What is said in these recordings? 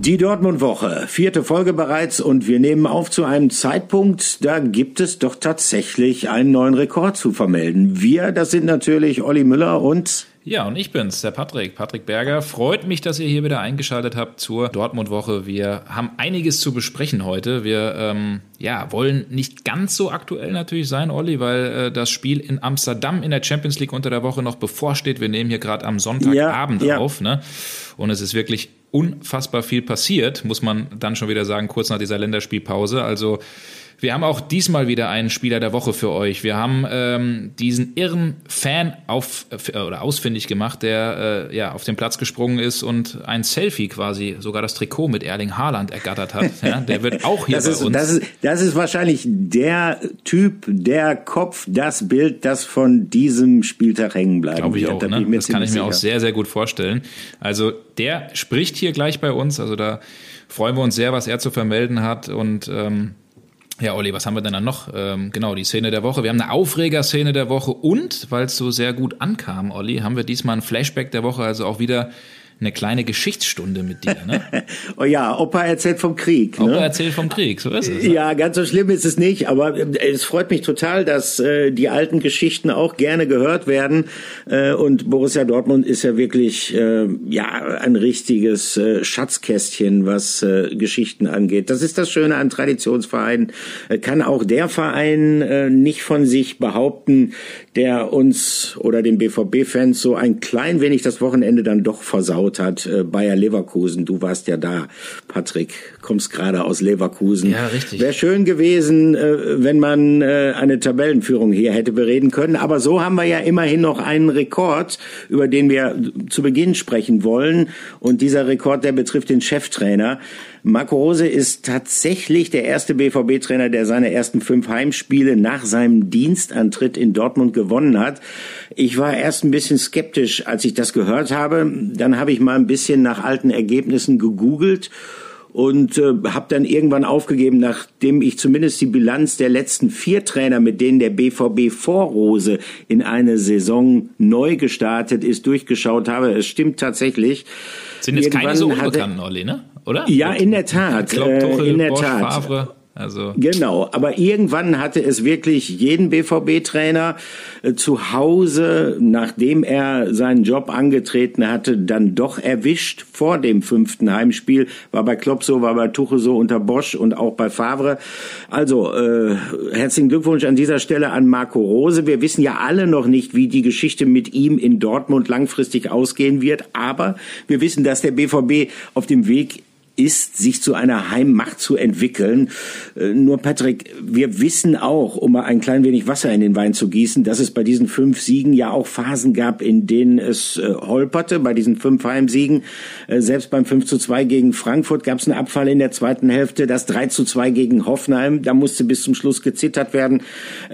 Die Dortmund-Woche, vierte Folge bereits und wir nehmen auf zu einem Zeitpunkt, da gibt es doch tatsächlich einen neuen Rekord zu vermelden. Wir, das sind natürlich Olli Müller und ja, und ich bin's, der Patrick, Patrick Berger. Freut mich, dass ihr hier wieder eingeschaltet habt zur Dortmund-Woche. Wir haben einiges zu besprechen heute. Wir ähm, ja, wollen nicht ganz so aktuell natürlich sein, Olli, weil äh, das Spiel in Amsterdam in der Champions League unter der Woche noch bevorsteht. Wir nehmen hier gerade am Sonntagabend ja, ja. auf, ne? Und es ist wirklich unfassbar viel passiert, muss man dann schon wieder sagen, kurz nach dieser Länderspielpause. Also wir haben auch diesmal wieder einen Spieler der Woche für euch. Wir haben ähm, diesen irren Fan auf äh, oder ausfindig gemacht, der äh, ja auf den Platz gesprungen ist und ein Selfie quasi, sogar das Trikot mit Erling Haaland ergattert hat. Ja, der wird auch hier das bei ist, uns. Das ist, das ist wahrscheinlich der Typ, der Kopf, das Bild, das von diesem Spieltag hängen bleibt. Glaube ich auch. Da ne? Das kann ich mir sicher. auch sehr, sehr gut vorstellen. Also der spricht hier gleich bei uns. Also da freuen wir uns sehr, was er zu vermelden hat und ähm, ja, Olli, was haben wir denn dann noch? Ähm, genau, die Szene der Woche. Wir haben eine Aufreger-Szene der Woche und, weil es so sehr gut ankam, Olli, haben wir diesmal ein Flashback der Woche, also auch wieder eine kleine Geschichtsstunde mit dir. Ne? oh ja, Opa erzählt vom Krieg. Ne? Opa erzählt vom Krieg, so ist es. Ne? Ja, ganz so schlimm ist es nicht, aber äh, es freut mich total, dass äh, die alten Geschichten auch gerne gehört werden. Äh, und Borussia Dortmund ist ja wirklich äh, ja ein richtiges äh, Schatzkästchen, was äh, Geschichten angeht. Das ist das Schöne an Traditionsvereinen. Äh, kann auch der Verein äh, nicht von sich behaupten, der uns oder den BVB-Fans so ein klein wenig das Wochenende dann doch versaut hat. Äh, Bayer Leverkusen, du warst ja da, Patrick, kommst gerade aus Leverkusen. Ja, richtig. Wäre schön gewesen, äh, wenn man äh, eine Tabellenführung hier hätte bereden können. Aber so haben wir ja immerhin noch einen Rekord, über den wir zu Beginn sprechen wollen. Und dieser Rekord, der betrifft den Cheftrainer. Marco Rose ist tatsächlich der erste BVB-Trainer, der seine ersten fünf Heimspiele nach seinem Dienstantritt in Dortmund gewonnen hat. Ich war erst ein bisschen skeptisch, als ich das gehört habe. Dann habe ich mal ein bisschen nach alten Ergebnissen gegoogelt und äh, habe dann irgendwann aufgegeben, nachdem ich zumindest die Bilanz der letzten vier Trainer, mit denen der BVB vor Rose in eine Saison neu gestartet ist, durchgeschaut habe. Es stimmt tatsächlich. Sind jetzt irgendwann keine so unbekannten, Olli, ne? oder? Ja, in der Tat. Klopp, Tuchel, in der Bosch, Tat. Favre. Also genau, aber irgendwann hatte es wirklich jeden BVB-Trainer äh, zu Hause, nachdem er seinen Job angetreten hatte, dann doch erwischt vor dem fünften Heimspiel. War bei Klopp so, war bei Tuchel so unter Bosch und auch bei Favre. Also äh, herzlichen Glückwunsch an dieser Stelle an Marco Rose. Wir wissen ja alle noch nicht, wie die Geschichte mit ihm in Dortmund langfristig ausgehen wird, aber wir wissen, dass der BVB auf dem Weg ist, sich zu einer Heimmacht zu entwickeln. Äh, nur Patrick, wir wissen auch, um mal ein klein wenig Wasser in den Wein zu gießen, dass es bei diesen fünf Siegen ja auch Phasen gab, in denen es äh, holperte. Bei diesen fünf Heimsiegen, äh, selbst beim 5 zu 2 gegen Frankfurt gab es einen Abfall in der zweiten Hälfte. Das 3 zu 2 gegen Hoffenheim, da musste bis zum Schluss gezittert werden.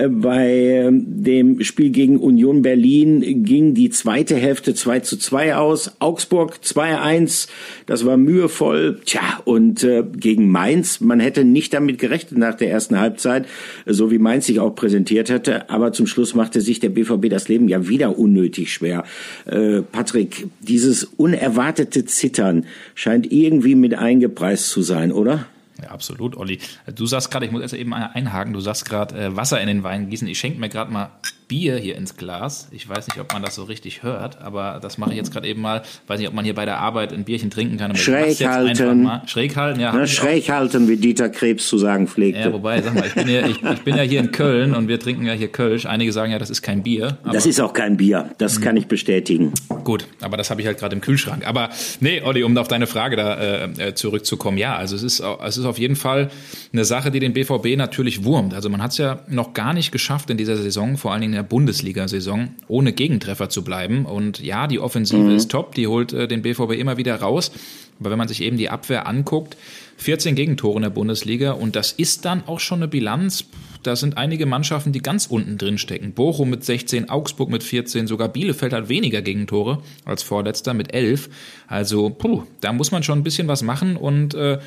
Bei dem Spiel gegen Union Berlin ging die zweite Hälfte 2 zu 2 aus. Augsburg 2-1, das war mühevoll. Tja, Tja, und äh, gegen Mainz, man hätte nicht damit gerechnet nach der ersten Halbzeit, so wie Mainz sich auch präsentiert hätte, aber zum Schluss machte sich der BVB das Leben ja wieder unnötig schwer. Äh, Patrick, dieses unerwartete Zittern scheint irgendwie mit eingepreist zu sein, oder? Ja, absolut, Olli. Du sagst gerade, ich muss erst eben einhaken, du sagst gerade äh, Wasser in den Wein gießen. Ich schenke mir gerade mal Bier hier ins Glas. Ich weiß nicht, ob man das so richtig hört, aber das mache ich jetzt gerade eben mal. Weiß nicht, ob man hier bei der Arbeit ein Bierchen trinken kann. Schräg halten. Schräg halten, ja. Na, schräg halten, wie Dieter Krebs zu sagen pflegte. Ja, wobei, sag mal, ich bin, ja, ich, ich, bin ja hier in Köln und wir trinken ja hier Kölsch. Einige sagen ja, das ist kein Bier. das ist auch kein Bier. Das kann ich bestätigen. Gut, aber das habe ich halt gerade im Kühlschrank. Aber nee, Olli, um auf deine Frage da äh, zurückzukommen. Ja, also es ist, es ist auf jeden Fall eine Sache, die den BVB natürlich wurmt. Also man hat es ja noch gar nicht geschafft in dieser Saison, vor allen Dingen in der Bundesliga Saison ohne Gegentreffer zu bleiben. Und ja, die Offensive mhm. ist top, die holt äh, den BVB immer wieder raus. Aber wenn man sich eben die Abwehr anguckt, 14 Gegentore in der Bundesliga und das ist dann auch schon eine Bilanz. Da sind einige Mannschaften, die ganz unten drin stecken. Bochum mit 16, Augsburg mit 14, sogar Bielefeld hat weniger Gegentore als Vorletzter mit 11. Also, puh, da muss man schon ein bisschen was machen und äh,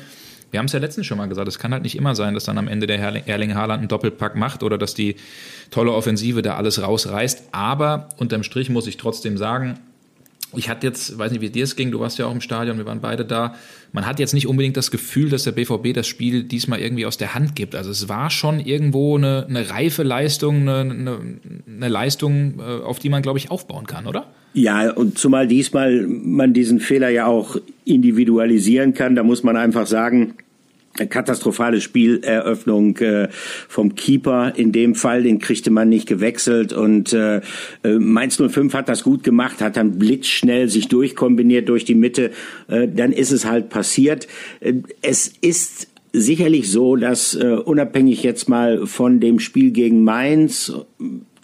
wir haben es ja letztens schon mal gesagt, es kann halt nicht immer sein, dass dann am Ende der Erling Haaland einen Doppelpack macht oder dass die tolle Offensive da alles rausreißt. Aber unterm Strich muss ich trotzdem sagen, ich hatte jetzt, weiß nicht, wie dir es ging, du warst ja auch im Stadion, wir waren beide da. Man hat jetzt nicht unbedingt das Gefühl, dass der BVB das Spiel diesmal irgendwie aus der Hand gibt. Also es war schon irgendwo eine, eine reife Leistung, eine, eine, eine Leistung, äh, auf die man, glaube ich, aufbauen kann, oder? Ja, und zumal diesmal man diesen Fehler ja auch individualisieren kann, da muss man einfach sagen, katastrophale Spieleröffnung äh, vom Keeper. In dem Fall, den kriegte man nicht gewechselt. Und äh, äh Mainz 05 hat das gut gemacht, hat dann blitzschnell sich durchkombiniert durch die Mitte, dann ist es halt passiert. Es ist sicherlich so, dass unabhängig jetzt mal von dem Spiel gegen Mainz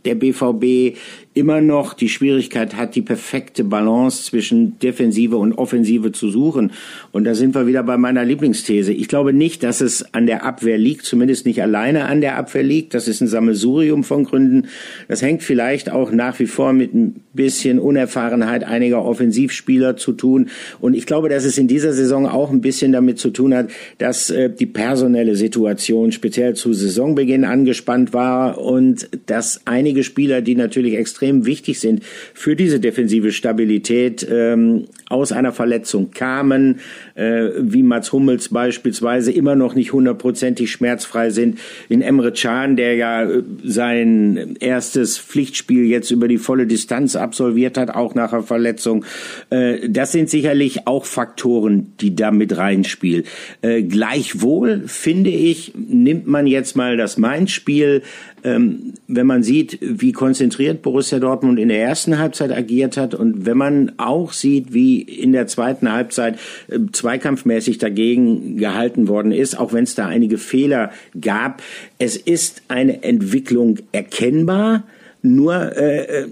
der BVB immer noch die Schwierigkeit hat, die perfekte Balance zwischen Defensive und Offensive zu suchen. Und da sind wir wieder bei meiner Lieblingsthese. Ich glaube nicht, dass es an der Abwehr liegt, zumindest nicht alleine an der Abwehr liegt. Das ist ein Sammelsurium von Gründen. Das hängt vielleicht auch nach wie vor mit ein bisschen Unerfahrenheit einiger Offensivspieler zu tun. Und ich glaube, dass es in dieser Saison auch ein bisschen damit zu tun hat, dass äh, die personelle Situation speziell zu Saisonbeginn angespannt war und dass einige Spieler, die natürlich extrem extrem wichtig sind für diese defensive Stabilität, ähm, aus einer Verletzung kamen, äh, wie Mats Hummels beispielsweise immer noch nicht hundertprozentig schmerzfrei sind. In Emre Can, der ja äh, sein erstes Pflichtspiel jetzt über die volle Distanz absolviert hat, auch nach einer Verletzung. Äh, das sind sicherlich auch Faktoren, die da mit reinspielen. Äh, gleichwohl finde ich, nimmt man jetzt mal das Mainz-Spiel ähm, wenn man sieht, wie konzentriert Borussia Dortmund in der ersten Halbzeit agiert hat und wenn man auch sieht, wie in der zweiten Halbzeit äh, zweikampfmäßig dagegen gehalten worden ist, auch wenn es da einige Fehler gab, es ist eine Entwicklung erkennbar. Nur äh, äh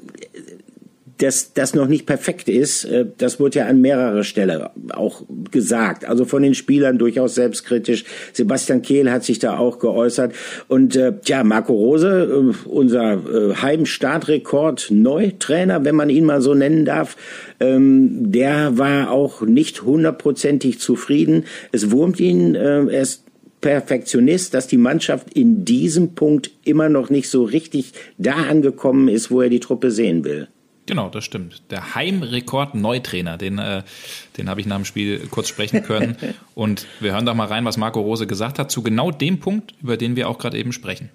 dass das noch nicht perfekt ist, äh, das wurde ja an mehrerer Stelle auch gesagt. Also von den Spielern durchaus selbstkritisch. Sebastian Kehl hat sich da auch geäußert. Und äh, ja, Marco Rose, äh, unser äh, Heimstartrekord Neutrainer, wenn man ihn mal so nennen darf, ähm, der war auch nicht hundertprozentig zufrieden. Es wurmt ihn, äh, er ist Perfektionist, dass die Mannschaft in diesem Punkt immer noch nicht so richtig da angekommen ist, wo er die Truppe sehen will. Genau, das stimmt. Der Heimrekord-Neutrainer, den, äh, den habe ich nach dem Spiel kurz sprechen können. Und wir hören doch mal rein, was Marco Rose gesagt hat, zu genau dem Punkt, über den wir auch gerade eben sprechen.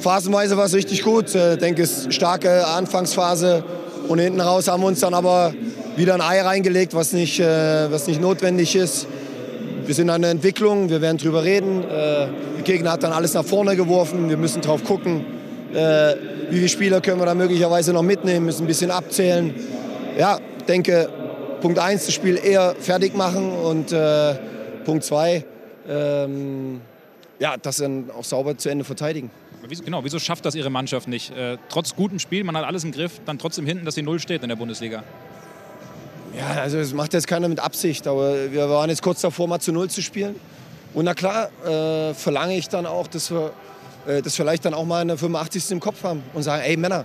Phasenweise war es richtig gut. Ich äh, denke, es ist starke Anfangsphase. Und hinten raus haben wir uns dann aber wieder ein Ei reingelegt, was nicht, äh, was nicht notwendig ist. Wir sind an der Entwicklung, wir werden drüber reden. Äh, der Gegner hat dann alles nach vorne geworfen. Wir müssen drauf gucken äh, wie viele Spieler können wir da möglicherweise noch mitnehmen, müssen ein bisschen abzählen. Ja, denke, Punkt 1, das Spiel eher fertig machen und äh, Punkt 2, ähm, ja, das dann auch sauber zu Ende verteidigen. Wieso, genau, wieso schafft das Ihre Mannschaft nicht? Äh, trotz gutem Spiel, man hat alles im Griff, dann trotzdem hinten, dass die Null steht in der Bundesliga. Ja, also das macht jetzt keiner mit Absicht, aber wir waren jetzt kurz davor, mal zu Null zu spielen. Und na klar, äh, verlange ich dann auch, dass wir das vielleicht dann auch mal in der 85. im Kopf haben und sagen, ey Männer,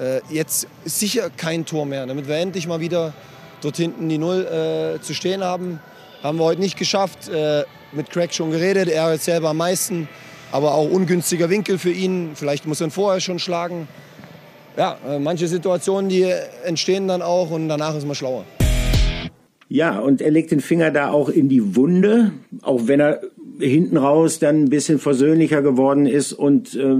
äh, jetzt ist sicher kein Tor mehr, damit wir endlich mal wieder dort hinten die Null äh, zu stehen haben. Haben wir heute nicht geschafft. Äh, mit Craig schon geredet, er jetzt selber am meisten. Aber auch ungünstiger Winkel für ihn. Vielleicht muss er ihn vorher schon schlagen. Ja, äh, manche Situationen, die entstehen dann auch und danach ist man schlauer. Ja, und er legt den Finger da auch in die Wunde, auch wenn er hinten raus dann ein bisschen versöhnlicher geworden ist und äh,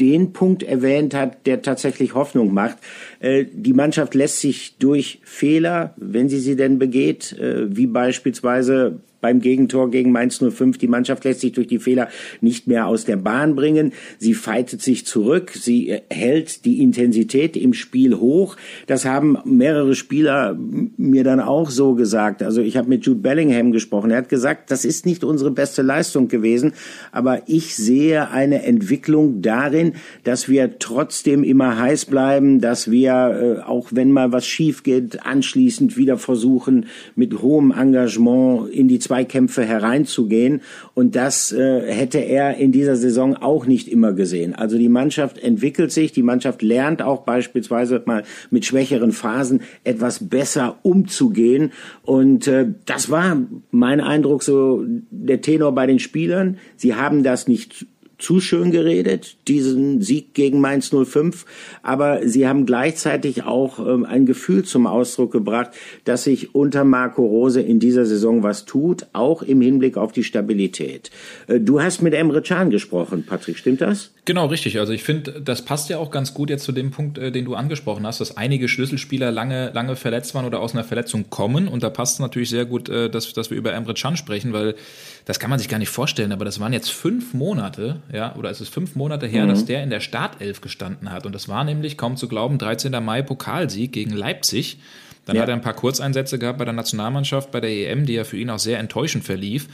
den Punkt erwähnt hat, der tatsächlich Hoffnung macht. Äh, die Mannschaft lässt sich durch Fehler, wenn sie sie denn begeht, äh, wie beispielsweise beim Gegentor gegen Mainz 05. Die Mannschaft lässt sich durch die Fehler nicht mehr aus der Bahn bringen. Sie fightet sich zurück. Sie äh, hält die Intensität im Spiel hoch. Das haben mehrere Spieler mir dann auch so gesagt. Also ich habe mit Jude Bellingham gesprochen. Er hat gesagt, das ist nicht unsere beste Leistung gewesen, aber ich sehe eine Entwicklung darin, dass wir trotzdem immer heiß bleiben, dass wir, äh, auch wenn mal was schief geht, anschließend wieder versuchen, mit hohem Engagement in die zweite Zweikämpfe hereinzugehen. Und das äh, hätte er in dieser Saison auch nicht immer gesehen. Also die Mannschaft entwickelt sich, die Mannschaft lernt auch beispielsweise mal mit schwächeren Phasen etwas besser umzugehen. Und äh, das war mein Eindruck so der Tenor bei den Spielern. Sie haben das nicht zu schön geredet, diesen Sieg gegen Mainz 05, aber sie haben gleichzeitig auch ähm, ein Gefühl zum Ausdruck gebracht, dass sich unter Marco Rose in dieser Saison was tut, auch im Hinblick auf die Stabilität. Äh, du hast mit Emre Can gesprochen, Patrick, stimmt das? Genau, richtig. Also ich finde, das passt ja auch ganz gut jetzt zu dem Punkt, äh, den du angesprochen hast, dass einige Schlüsselspieler lange, lange verletzt waren oder aus einer Verletzung kommen. Und da passt es natürlich sehr gut, äh, dass, dass wir über Emre Can sprechen, weil das kann man sich gar nicht vorstellen, aber das waren jetzt fünf Monate, ja, oder es ist fünf Monate her, mhm. dass der in der Startelf gestanden hat. Und das war nämlich, kaum zu glauben, 13. Mai Pokalsieg gegen Leipzig. Dann ja. hat er ein paar Kurzeinsätze gehabt bei der Nationalmannschaft, bei der EM, die ja für ihn auch sehr enttäuschend verlief.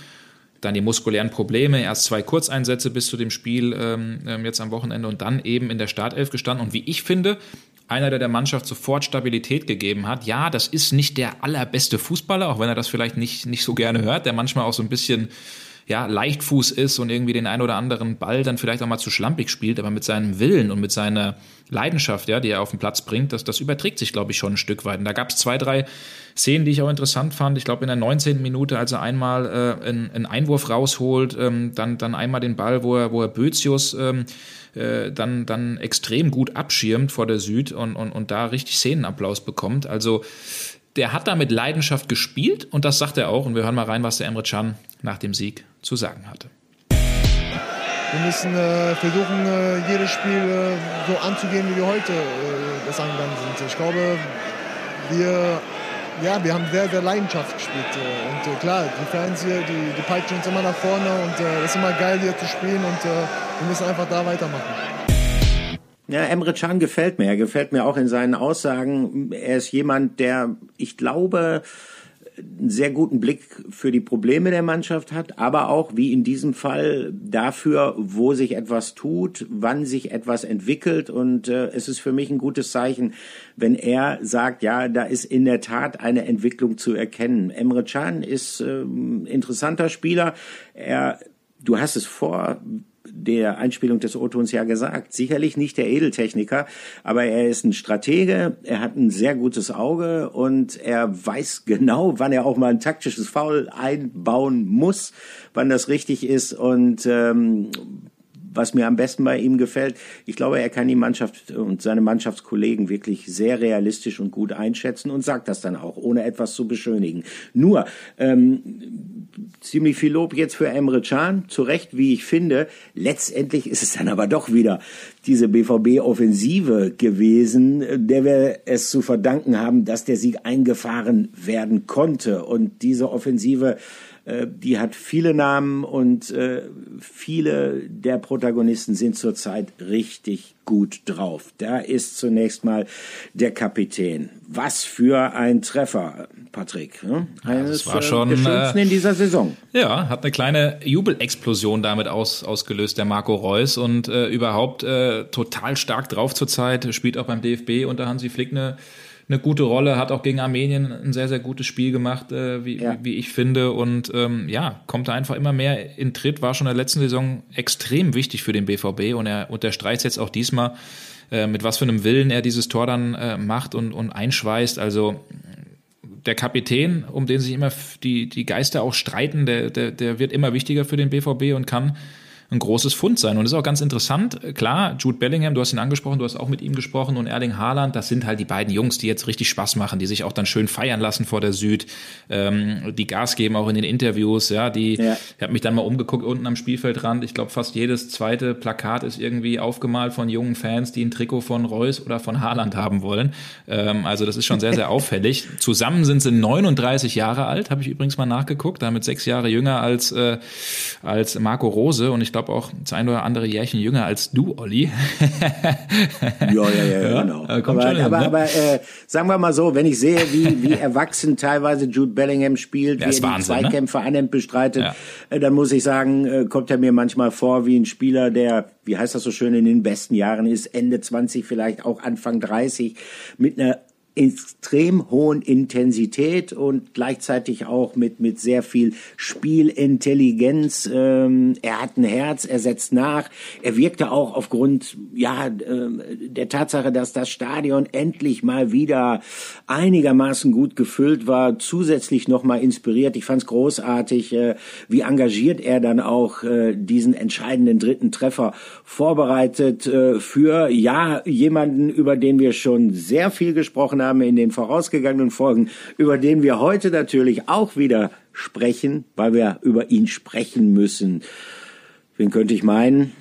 Dann die muskulären Probleme, erst zwei Kurzeinsätze bis zu dem Spiel ähm, ähm jetzt am Wochenende und dann eben in der Startelf gestanden. Und wie ich finde, einer, der der Mannschaft sofort Stabilität gegeben hat. Ja, das ist nicht der allerbeste Fußballer, auch wenn er das vielleicht nicht, nicht so gerne hört, der manchmal auch so ein bisschen ja, Leichtfuß ist und irgendwie den ein oder anderen Ball dann vielleicht auch mal zu schlampig spielt, aber mit seinem Willen und mit seiner Leidenschaft, ja, die er auf den Platz bringt, das, das überträgt sich, glaube ich, schon ein Stück weit. Und da gab es zwei, drei Szenen, die ich auch interessant fand. Ich glaube, in der 19. Minute, als er einmal äh, einen, einen Einwurf rausholt, ähm, dann, dann einmal den Ball, wo er, wo er Bözius ähm, äh, dann, dann extrem gut abschirmt vor der Süd und, und, und da richtig Szenenapplaus bekommt. Also der hat da mit Leidenschaft gespielt und das sagt er auch. Und wir hören mal rein, was der Emre Can nach dem Sieg zu sagen hatte. Wir müssen äh, versuchen, äh, jedes Spiel äh, so anzugehen, wie wir heute äh, das angegangen sind. Ich glaube, wir, ja, wir haben sehr, sehr Leidenschaft gespielt. Äh, und äh, klar, die Fans hier, die, die peitschen uns immer nach vorne und es ist immer geil, hier zu spielen und wir müssen einfach da weitermachen. Ja, Emre Can gefällt mir. Er gefällt mir auch in seinen Aussagen. Er ist jemand, der, ich glaube, einen sehr guten Blick für die Probleme der Mannschaft hat, aber auch, wie in diesem Fall, dafür, wo sich etwas tut, wann sich etwas entwickelt. Und äh, es ist für mich ein gutes Zeichen, wenn er sagt, ja, da ist in der Tat eine Entwicklung zu erkennen. Emre Can ist äh, interessanter Spieler. Er Du hast es vor der Einspielung des O-Tons ja gesagt. Sicherlich nicht der Edeltechniker, aber er ist ein Stratege, er hat ein sehr gutes Auge und er weiß genau, wann er auch mal ein taktisches Foul einbauen muss, wann das richtig ist und ähm, was mir am besten bei ihm gefällt, ich glaube, er kann die Mannschaft und seine Mannschaftskollegen wirklich sehr realistisch und gut einschätzen und sagt das dann auch, ohne etwas zu beschönigen. Nur, ähm, ziemlich viel Lob jetzt für Emre Can, zu Recht, wie ich finde. Letztendlich ist es dann aber doch wieder diese BVB-Offensive gewesen, der wir es zu verdanken haben, dass der Sieg eingefahren werden konnte. Und diese Offensive die hat viele Namen und äh, viele der Protagonisten sind zurzeit richtig gut drauf. Da ist zunächst mal der Kapitän. Was für ein Treffer, Patrick. Ne? Eines ja, das war schon, der schönsten äh, in dieser Saison. Ja, hat eine kleine Jubelexplosion damit aus, ausgelöst, der Marco Reus. Und äh, überhaupt äh, total stark drauf zurzeit. Spielt auch beim DFB unter Hansi Flick eine eine gute Rolle, hat auch gegen Armenien ein sehr, sehr gutes Spiel gemacht, äh, wie, ja. wie, wie, ich finde. Und ähm, ja, kommt da einfach immer mehr in Tritt, war schon in der letzten Saison extrem wichtig für den BVB und er unterstreicht jetzt auch diesmal, äh, mit was für einem Willen er dieses Tor dann äh, macht und, und einschweißt. Also der Kapitän, um den sich immer die, die Geister auch streiten, der, der, der wird immer wichtiger für den BVB und kann ein großes Fund sein. Und das ist auch ganz interessant. Klar, Jude Bellingham, du hast ihn angesprochen, du hast auch mit ihm gesprochen und Erling Haaland, das sind halt die beiden Jungs, die jetzt richtig Spaß machen, die sich auch dann schön feiern lassen vor der Süd, ähm, die Gas geben auch in den Interviews, ja, die, ja. ich habe mich dann mal umgeguckt unten am Spielfeldrand. Ich glaube, fast jedes zweite Plakat ist irgendwie aufgemalt von jungen Fans, die ein Trikot von Reus oder von Haaland haben wollen. Ähm, also das ist schon sehr, sehr auffällig. Zusammen sind sie 39 Jahre alt, habe ich übrigens mal nachgeguckt, damit sechs Jahre jünger als, äh, als Marco Rose und ich glaube, glaube auch das ein oder andere Jährchen jünger als du, Olli. ja, ja, ja, ja, genau. Äh, aber, hin, aber, ne? aber äh, sagen wir mal so, wenn ich sehe, wie, wie erwachsen teilweise Jude Bellingham spielt, ja, wie er Wahnsinn, die Zweikämpfe ne? annimmt, bestreitet, ja. äh, dann muss ich sagen, äh, kommt er mir manchmal vor wie ein Spieler, der, wie heißt das so schön, in den besten Jahren ist, Ende 20, vielleicht auch Anfang 30, mit einer extrem hohen Intensität und gleichzeitig auch mit, mit sehr viel Spielintelligenz. Ähm, er hat ein Herz, er setzt nach. Er wirkte auch aufgrund ja, äh, der Tatsache, dass das Stadion endlich mal wieder einigermaßen gut gefüllt war, zusätzlich nochmal inspiriert. Ich fand es großartig, äh, wie engagiert er dann auch äh, diesen entscheidenden dritten Treffer vorbereitet äh, für ja jemanden, über den wir schon sehr viel gesprochen haben in den vorausgegangenen Folgen, über den wir heute natürlich auch wieder sprechen, weil wir über ihn sprechen müssen. Wen könnte ich meinen?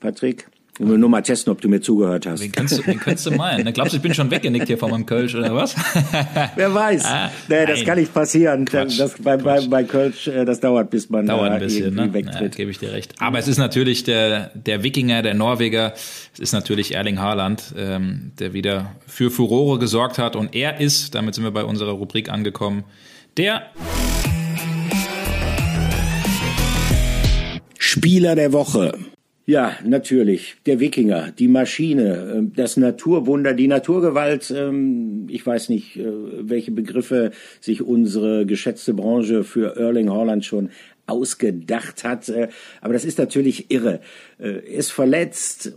Patrick? Ich will nur mal testen, ob du mir zugehört hast. Wen kannst du, wen kannst du meinen? Da glaubst du, ich bin schon weggenickt hier von meinem Kölsch, oder was? Wer weiß. Ah, nee, das kann nicht passieren. Quatsch, das, bei, bei, bei Kölsch, äh, das dauert, bis man dauert ein bisschen, irgendwie ne? wegtritt. Ja, gebe ich dir recht. Aber es ist natürlich der, der Wikinger, der Norweger. Es ist natürlich Erling Haaland, ähm, der wieder für Furore gesorgt hat. Und er ist, damit sind wir bei unserer Rubrik angekommen, der Spieler der Woche. Ja, natürlich. Der Wikinger, die Maschine, ähm, das Naturwunder, die Naturgewalt. Ähm, ich weiß nicht, äh, welche Begriffe sich unsere geschätzte Branche für Erling Haaland schon ausgedacht hat. Äh, aber das ist natürlich irre. Äh, ist verletzt,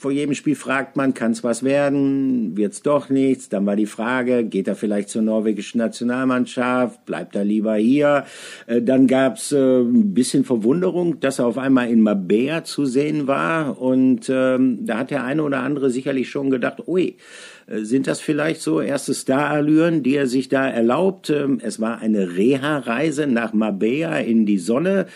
vor jedem Spiel fragt man, kann es was werden? Wird's doch nichts? Dann war die Frage, geht er vielleicht zur norwegischen Nationalmannschaft? Bleibt er lieber hier? Äh, dann gab's äh, ein bisschen Verwunderung, dass er auf einmal in Mabea zu sehen war. Und ähm, da hat der eine oder andere sicherlich schon gedacht, ui, äh, sind das vielleicht so erste Starallüren, die er sich da erlaubt? Ähm, es war eine Reha-Reise nach Mabea in die Sonne.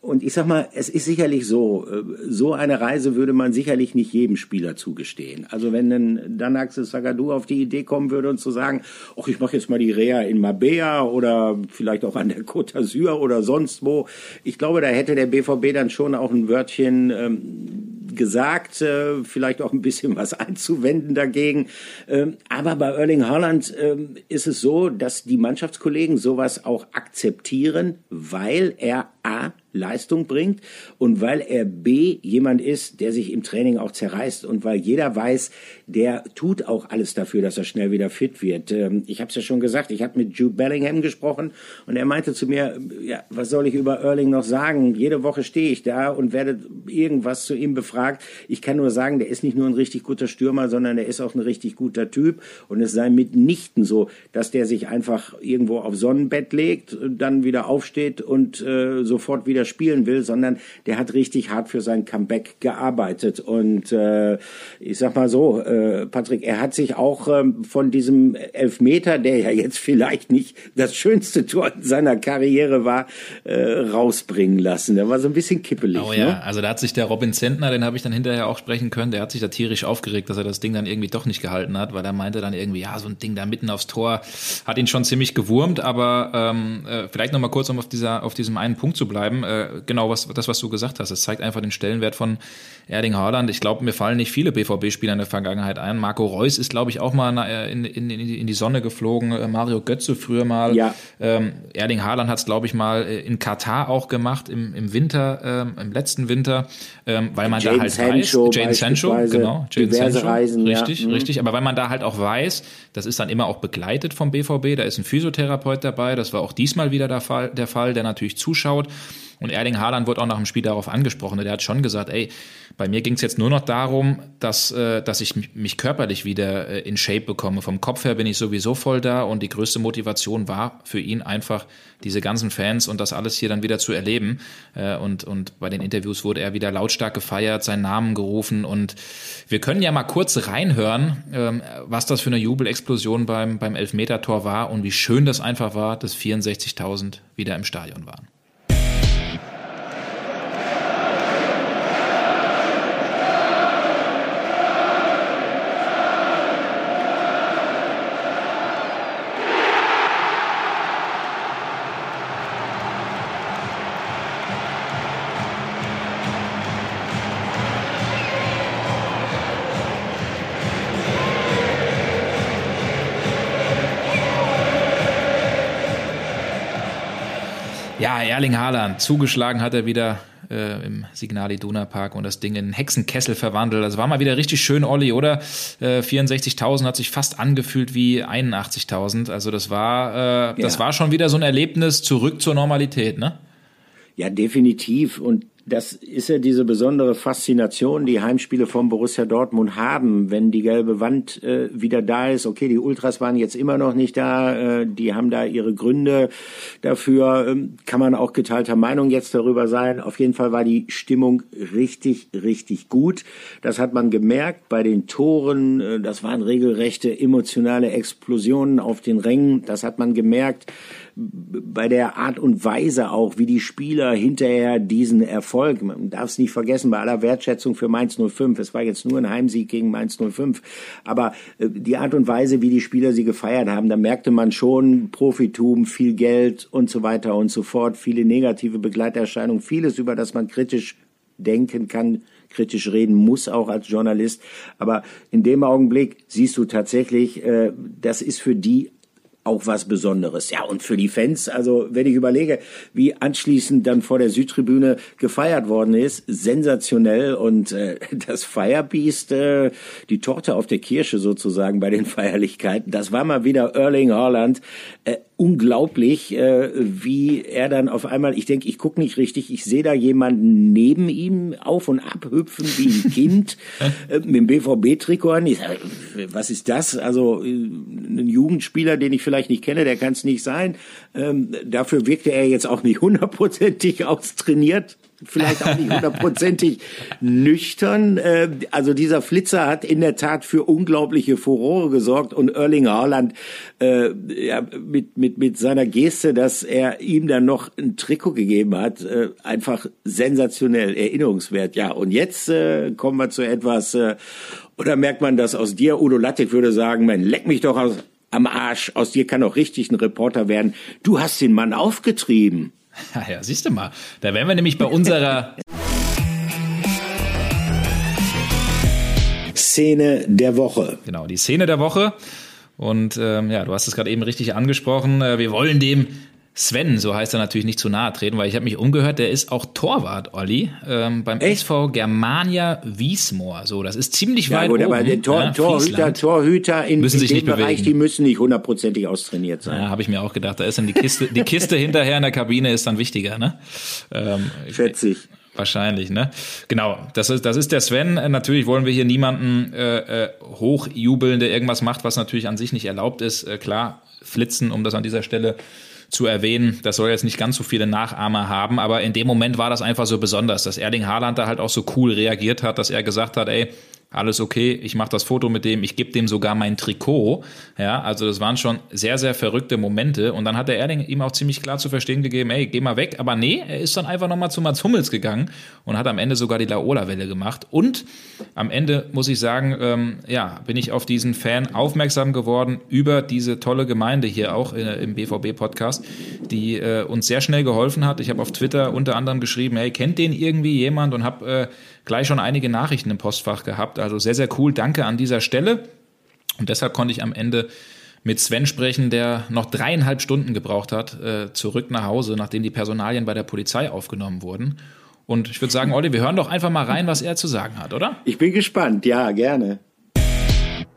Und ich sag mal, es ist sicherlich so, äh, so eine Reise würde man sicherlich nicht jedem Spieler zugestehen. Also wenn ein Danax Sagadu auf die Idee kommen würde und zu sagen, ach, ich mache jetzt mal die Reha in Mabea oder vielleicht auch an der Côte d'Azur oder sonst wo, ich glaube, da hätte der BVB dann schon auch ein Wörtchen ähm, gesagt, äh, vielleicht auch ein bisschen was einzuwenden dagegen. Ähm, aber bei Erling Haaland ähm, ist es so, dass die Mannschaftskollegen sowas auch akzeptieren, weil er A Leistung bringt und weil er B jemand ist, der sich im Training auch zerreißt und weil jeder weiß, der tut auch alles dafür, dass er schnell wieder fit wird. Ähm, ich habe es ja schon gesagt, ich habe mit Jude Bellingham gesprochen und er meinte zu mir, ja, was soll ich über Erling noch sagen? Jede Woche stehe ich da und werde irgendwas zu ihm befragt. Ich kann nur sagen, der ist nicht nur ein richtig guter Stürmer, sondern der ist auch ein richtig guter Typ und es sei mitnichten so, dass der sich einfach irgendwo auf Sonnenbett legt, dann wieder aufsteht und äh, sofort wieder spielen will, sondern der hat richtig hart für sein Comeback gearbeitet. Und äh, ich sag mal so, äh, Patrick, er hat sich auch ähm, von diesem Elfmeter, der ja jetzt vielleicht nicht das schönste Tor in seiner Karriere war, äh, rausbringen lassen. Der war so ein bisschen kippelig. Oh ja, ne? also da hat sich der Robin Zentner, den habe ich dann hinterher auch sprechen können, der hat sich da tierisch aufgeregt, dass er das Ding dann irgendwie doch nicht gehalten hat, weil er meinte dann irgendwie, ja, so ein Ding da mitten aufs Tor hat ihn schon ziemlich gewurmt, aber ähm, äh, vielleicht nochmal kurz, um auf dieser auf diesem einen Punkt zu bleiben. Äh, genau was, das, was du gesagt hast. Es zeigt einfach den Stellenwert von Erding Haaland. Ich glaube, mir fallen nicht viele BVB-Spieler in der Vergangenheit ein. Marco Reus ist, glaube ich, auch mal in, in, in die Sonne geflogen. Äh, Mario Götze früher mal. Ja. Ähm, Erding Haaland hat es, glaube ich, mal äh, in Katar auch gemacht, im, im Winter, ähm, im letzten Winter, ähm, weil man Jane da halt Sancho weiß, Jane Sancho, genau, Jane diverse Sancho, Reisen, richtig, ja. Mhm. richtig. Aber weil man da halt auch weiß, das ist dann immer auch begleitet vom BVB, da ist ein Physiotherapeut dabei, das war auch diesmal wieder der Fall, der, Fall, der natürlich zuschaut. Und Erling Haaland wurde auch nach dem Spiel darauf angesprochen. Der hat schon gesagt, ey, bei mir ging es jetzt nur noch darum, dass, äh, dass ich mich körperlich wieder äh, in Shape bekomme. Vom Kopf her bin ich sowieso voll da und die größte Motivation war für ihn einfach, diese ganzen Fans und das alles hier dann wieder zu erleben. Äh, und, und bei den Interviews wurde er wieder lautstark gefeiert, seinen Namen gerufen. Und wir können ja mal kurz reinhören, ähm, was das für eine Jubelexplosion beim, beim Elfmetertor war und wie schön das einfach war, dass 64.000 wieder im Stadion waren. Ja, Erling Haaland, zugeschlagen hat er wieder äh, im Signal Iduna Park und das Ding in Hexenkessel verwandelt. Das war mal wieder richtig schön, Olli, oder? Äh, 64.000 hat sich fast angefühlt wie 81.000. Also das war, äh, das ja. war schon wieder so ein Erlebnis zurück zur Normalität, ne? Ja, definitiv. Und das ist ja diese besondere Faszination, die Heimspiele von Borussia Dortmund haben, wenn die gelbe Wand äh, wieder da ist. Okay, die Ultras waren jetzt immer noch nicht da, äh, die haben da ihre Gründe dafür. Ähm, kann man auch geteilter Meinung jetzt darüber sein. Auf jeden Fall war die Stimmung richtig, richtig gut. Das hat man gemerkt bei den Toren. Äh, das waren regelrechte emotionale Explosionen auf den Rängen. Das hat man gemerkt bei der Art und Weise auch, wie die Spieler hinterher diesen Erfolg, man darf es nicht vergessen, bei aller Wertschätzung für Mainz 05, es war jetzt nur ein Heimsieg gegen Mainz 05, aber äh, die Art und Weise, wie die Spieler sie gefeiert haben, da merkte man schon Profitum, viel Geld und so weiter und so fort, viele negative Begleiterscheinungen, vieles, über das man kritisch denken kann, kritisch reden muss, auch als Journalist. Aber in dem Augenblick siehst du tatsächlich, äh, das ist für die auch was Besonderes. Ja, und für die Fans, also wenn ich überlege, wie anschließend dann vor der Südtribüne gefeiert worden ist, sensationell und äh, das Firebeast, äh, die Torte auf der Kirsche sozusagen bei den Feierlichkeiten, das war mal wieder Erling Haaland. Äh, unglaublich, äh, wie er dann auf einmal, ich denke, ich gucke nicht richtig, ich sehe da jemanden neben ihm auf und ab hüpfen wie ein Kind äh, mit dem BVB-Trikot an. Ich sag, was ist das? Also äh, ein Jugendspieler, den ich vielleicht nicht kenne, der kann es nicht sein. Ähm, dafür wirkte er jetzt auch nicht hundertprozentig austrainiert vielleicht auch nicht hundertprozentig nüchtern. Äh, also dieser Flitzer hat in der Tat für unglaubliche Furore gesorgt und Erling Haaland äh, ja, mit, mit, mit seiner Geste, dass er ihm dann noch ein Trikot gegeben hat, äh, einfach sensationell, erinnerungswert. Ja, und jetzt äh, kommen wir zu etwas, äh, oder merkt man das aus dir? Udo Lattek würde sagen, man leck mich doch aus, am Arsch, aus dir kann doch richtig ein Reporter werden. Du hast den Mann aufgetrieben. Ja, ja, siehst du mal. Da wären wir nämlich bei unserer Szene der Woche. Genau, die Szene der Woche. Und ähm, ja, du hast es gerade eben richtig angesprochen. Äh, wir wollen dem Sven, so heißt er natürlich nicht zu nahe treten, weil ich habe mich umgehört, der ist auch Torwart, Olli, ähm, beim Echt? SV Germania Wiesmoor. So, das ist ziemlich ja, weit gut, oben. Aber die Tor, ja, Torhüter, Torhüter in, müssen in sich dem Bereich, bewegen. die müssen nicht hundertprozentig austrainiert sein. Ja, habe ich mir auch gedacht. Da ist dann die Kiste, die Kiste hinterher in der Kabine ist dann wichtiger, ne? Ähm, Schätze ich. Wahrscheinlich, ne? Genau, das ist, das ist der Sven. Natürlich wollen wir hier niemanden äh, äh, hochjubeln, der irgendwas macht, was natürlich an sich nicht erlaubt ist. Äh, klar, flitzen, um das an dieser Stelle zu erwähnen. Das soll jetzt nicht ganz so viele Nachahmer haben, aber in dem Moment war das einfach so besonders, dass Erling Haaland da halt auch so cool reagiert hat, dass er gesagt hat, ey, alles okay, ich mache das Foto mit dem, ich gebe dem sogar mein Trikot. Ja, also das waren schon sehr, sehr verrückte Momente. Und dann hat der Erling ihm auch ziemlich klar zu verstehen gegeben, ey, geh mal weg. Aber nee, er ist dann einfach nochmal zu Mats Hummels gegangen und hat am Ende sogar die Laola-Welle gemacht. Und am Ende muss ich sagen, ähm, ja, bin ich auf diesen Fan aufmerksam geworden über diese tolle Gemeinde hier auch äh, im BVB-Podcast, die äh, uns sehr schnell geholfen hat. Ich habe auf Twitter unter anderem geschrieben, hey, kennt den irgendwie jemand und habe äh, gleich schon einige Nachrichten im Postfach gehabt. Also sehr, sehr cool. Danke an dieser Stelle. Und deshalb konnte ich am Ende mit Sven sprechen, der noch dreieinhalb Stunden gebraucht hat, äh, zurück nach Hause, nachdem die Personalien bei der Polizei aufgenommen wurden. Und ich würde sagen, Olli, wir hören doch einfach mal rein, was er zu sagen hat, oder? Ich bin gespannt, ja, gerne.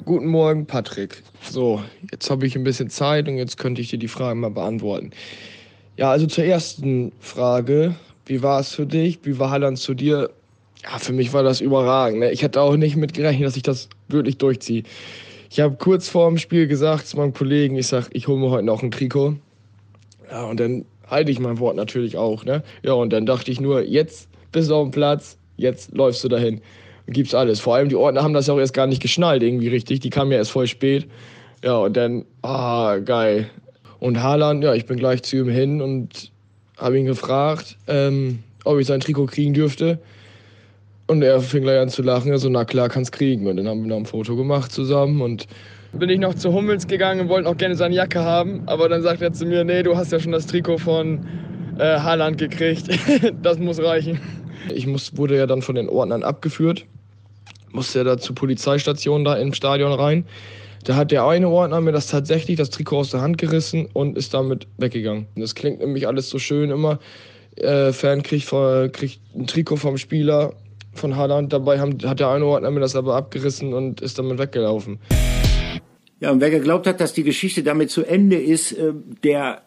Guten Morgen, Patrick. So, jetzt habe ich ein bisschen Zeit und jetzt könnte ich dir die Fragen mal beantworten. Ja, also zur ersten Frage. Wie war es für dich? Wie war Halland zu dir? Ja, für mich war das überragend. Ne? Ich hätte auch nicht mit gerechnet, dass ich das wirklich durchziehe. Ich habe kurz vor dem Spiel gesagt zu meinem Kollegen, ich sage, ich hole mir heute noch ein Trikot. Ja, und dann halte ich mein Wort natürlich auch. Ne? Ja, und dann dachte ich nur, jetzt bist du auf dem Platz, jetzt läufst du dahin und gibst alles. Vor allem die Ordner haben das auch erst gar nicht geschnallt irgendwie richtig. Die kamen ja erst voll spät. Ja, und dann, ah, geil. Und Haaland, ja, ich bin gleich zu ihm hin und habe ihn gefragt, ähm, ob ich sein Trikot kriegen dürfte. Und er fing gleich an zu lachen. Er so, na klar, kannst kriegen. Und dann haben wir noch ein Foto gemacht zusammen und bin ich noch zu Hummels gegangen und wollte auch gerne seine Jacke haben. Aber dann sagt er zu mir, nee, du hast ja schon das Trikot von äh, Haaland gekriegt. das muss reichen. Ich muss, wurde ja dann von den Ordnern abgeführt. Musste ja da zur Polizeistation da im Stadion rein. Da hat der eine Ordner mir das tatsächlich das Trikot aus der Hand gerissen und ist damit weggegangen. Das klingt nämlich alles so schön immer äh, Fan kriegt, kriegt ein Trikot vom Spieler von Haaland. Dabei haben, hat der eine Ordner mir das aber abgerissen und ist damit weggelaufen. Ja, und wer geglaubt hat, dass die Geschichte damit zu Ende ist, äh, der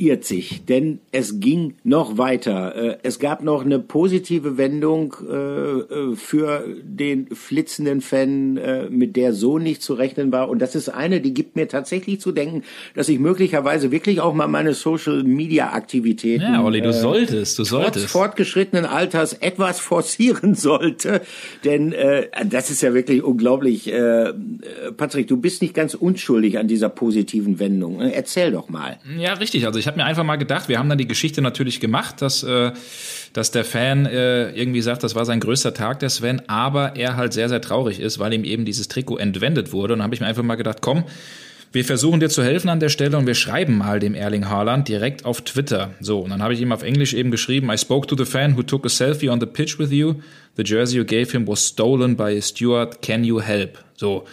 irrt sich, denn es ging noch weiter. Äh, es gab noch eine positive Wendung äh, äh, für den flitzenden Fan, mit der so nicht zu rechnen war. Und das ist eine, die gibt mir tatsächlich zu denken, dass ich möglicherweise wirklich auch mal meine Social Media Aktivitäten. Ja, Olli, du solltest, du solltest. Trotz fortgeschrittenen Alters etwas forcieren sollte. Denn das ist ja wirklich unglaublich. Patrick, du bist nicht ganz unschuldig an dieser positiven Wendung. Erzähl doch mal. Ja, richtig. Also ich habe mir einfach mal gedacht, wir haben dann die Geschichte natürlich gemacht, dass, äh, dass der Fan äh, irgendwie sagt, das war sein größter Tag, der Sven, aber er halt sehr, sehr traurig ist, weil ihm eben dieses Trikot entwendet wurde. Und habe ich mir einfach mal gedacht, komm, wir versuchen dir zu helfen an der Stelle und wir schreiben mal dem Erling Haaland direkt auf Twitter. So, und dann habe ich ihm auf Englisch eben geschrieben, I spoke to the fan who took a selfie on the pitch with you. The jersey you gave him was stolen by a steward. Can you help? So.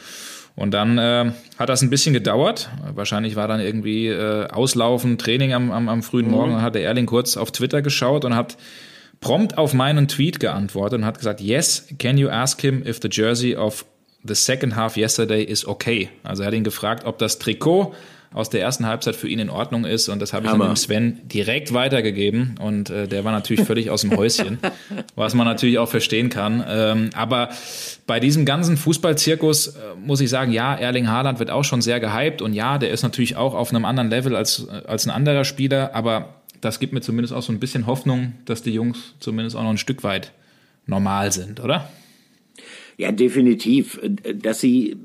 Und dann äh, hat das ein bisschen gedauert. Wahrscheinlich war dann irgendwie äh, Auslaufen, Training am, am, am frühen Morgen. Mhm. Dann hat der Erling kurz auf Twitter geschaut und hat prompt auf meinen Tweet geantwortet und hat gesagt, yes, can you ask him if the jersey of the second half yesterday is okay? Also er hat ihn gefragt, ob das Trikot aus der ersten Halbzeit für ihn in Ordnung ist. Und das habe ich Hammer. dann dem Sven direkt weitergegeben. Und äh, der war natürlich völlig aus dem Häuschen, was man natürlich auch verstehen kann. Ähm, aber bei diesem ganzen Fußballzirkus äh, muss ich sagen, ja, Erling Haaland wird auch schon sehr gehypt. Und ja, der ist natürlich auch auf einem anderen Level als, als ein anderer Spieler. Aber das gibt mir zumindest auch so ein bisschen Hoffnung, dass die Jungs zumindest auch noch ein Stück weit normal sind, oder? Ja, definitiv. Dass sie